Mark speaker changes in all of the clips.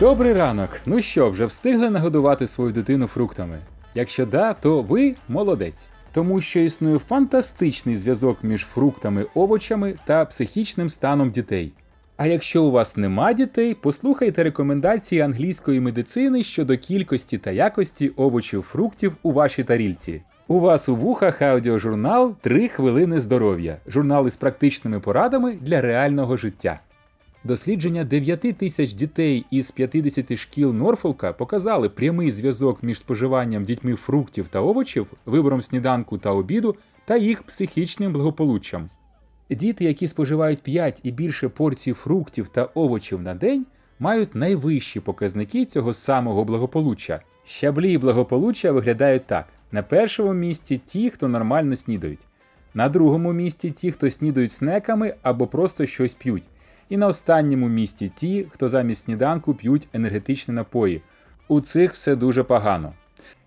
Speaker 1: Добрий ранок! Ну що, вже встигли нагодувати свою дитину фруктами? Якщо да, то ви молодець. Тому що існує фантастичний зв'язок між фруктами, овочами та психічним станом дітей. А якщо у вас нема дітей, послухайте рекомендації англійської медицини щодо кількості та якості овочів фруктів у вашій тарільці. У вас у вухах аудіожурнал «3 хвилини здоров'я, журнал із практичними порадами для реального життя. Дослідження 9 тисяч дітей із 50 шкіл Норфолка показали прямий зв'язок між споживанням дітьми фруктів та овочів, вибором сніданку та обіду та їх психічним благополуччям. Діти, які споживають 5 і більше порцій фруктів та овочів на день, мають найвищі показники цього самого благополуччя. Щаблі благополуччя виглядають так: на першому місці ті, хто нормально снідають, на другому місці ті, хто снідають снеками або просто щось п'ють. І на останньому місці ті, хто замість сніданку п'ють енергетичні напої. У цих все дуже погано.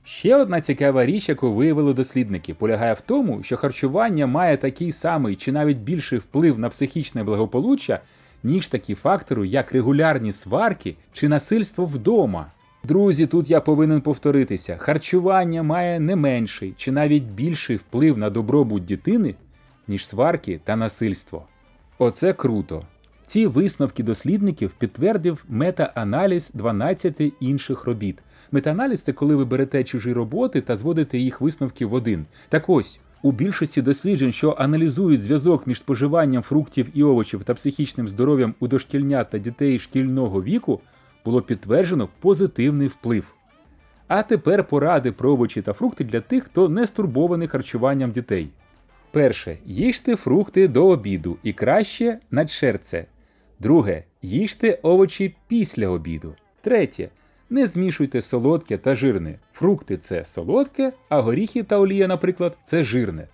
Speaker 1: Ще одна цікава річ, яку виявили дослідники, полягає в тому, що харчування має такий самий чи навіть більший вплив на психічне благополуччя, ніж такі фактори, як регулярні сварки чи насильство вдома. Друзі, тут я повинен повторитися: харчування має не менший чи навіть більший вплив на добробут дитини, ніж сварки та насильство. Оце круто. Ці висновки дослідників підтвердив мета-аналіз 12 інших робіт. Мета-аналіз це коли ви берете чужі роботи та зводите їх висновки в один. Так ось, у більшості досліджень, що аналізують зв'язок між споживанням фруктів і овочів та психічним здоров'ям у дошкільнят та дітей шкільного віку, було підтверджено позитивний вплив. А тепер поради про овочі та фрукти для тих, хто не стурбований харчуванням дітей. Перше, їжте фрукти до обіду і краще на черце. Друге, їжте овочі після обіду. Третє. Не змішуйте солодке та жирне. Фрукти це солодке, а горіхи та олія, наприклад, це жирне.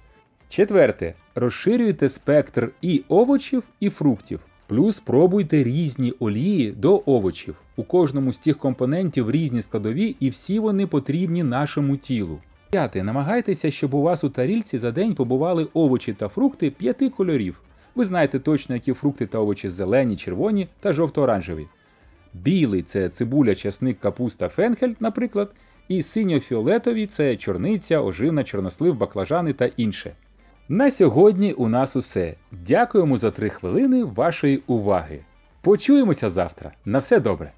Speaker 1: Четверте. Розширюйте спектр і овочів, і фруктів. Плюс пробуйте різні олії до овочів. У кожному з цих компонентів різні складові, і всі вони потрібні нашому тілу. П'яте. Намагайтеся, щоб у вас у тарільці за день побували овочі та фрукти п'яти кольорів. Ви знаєте точно, які фрукти та овочі зелені, червоні та жовто-оранжеві. Білий це цибуля, часник, капуста, фенхель, наприклад, і синьо-фіолетові це чорниця, ожина, чорнослив, баклажани та інше. На сьогодні у нас усе. Дякуємо за три хвилини вашої уваги. Почуємося завтра. На все добре!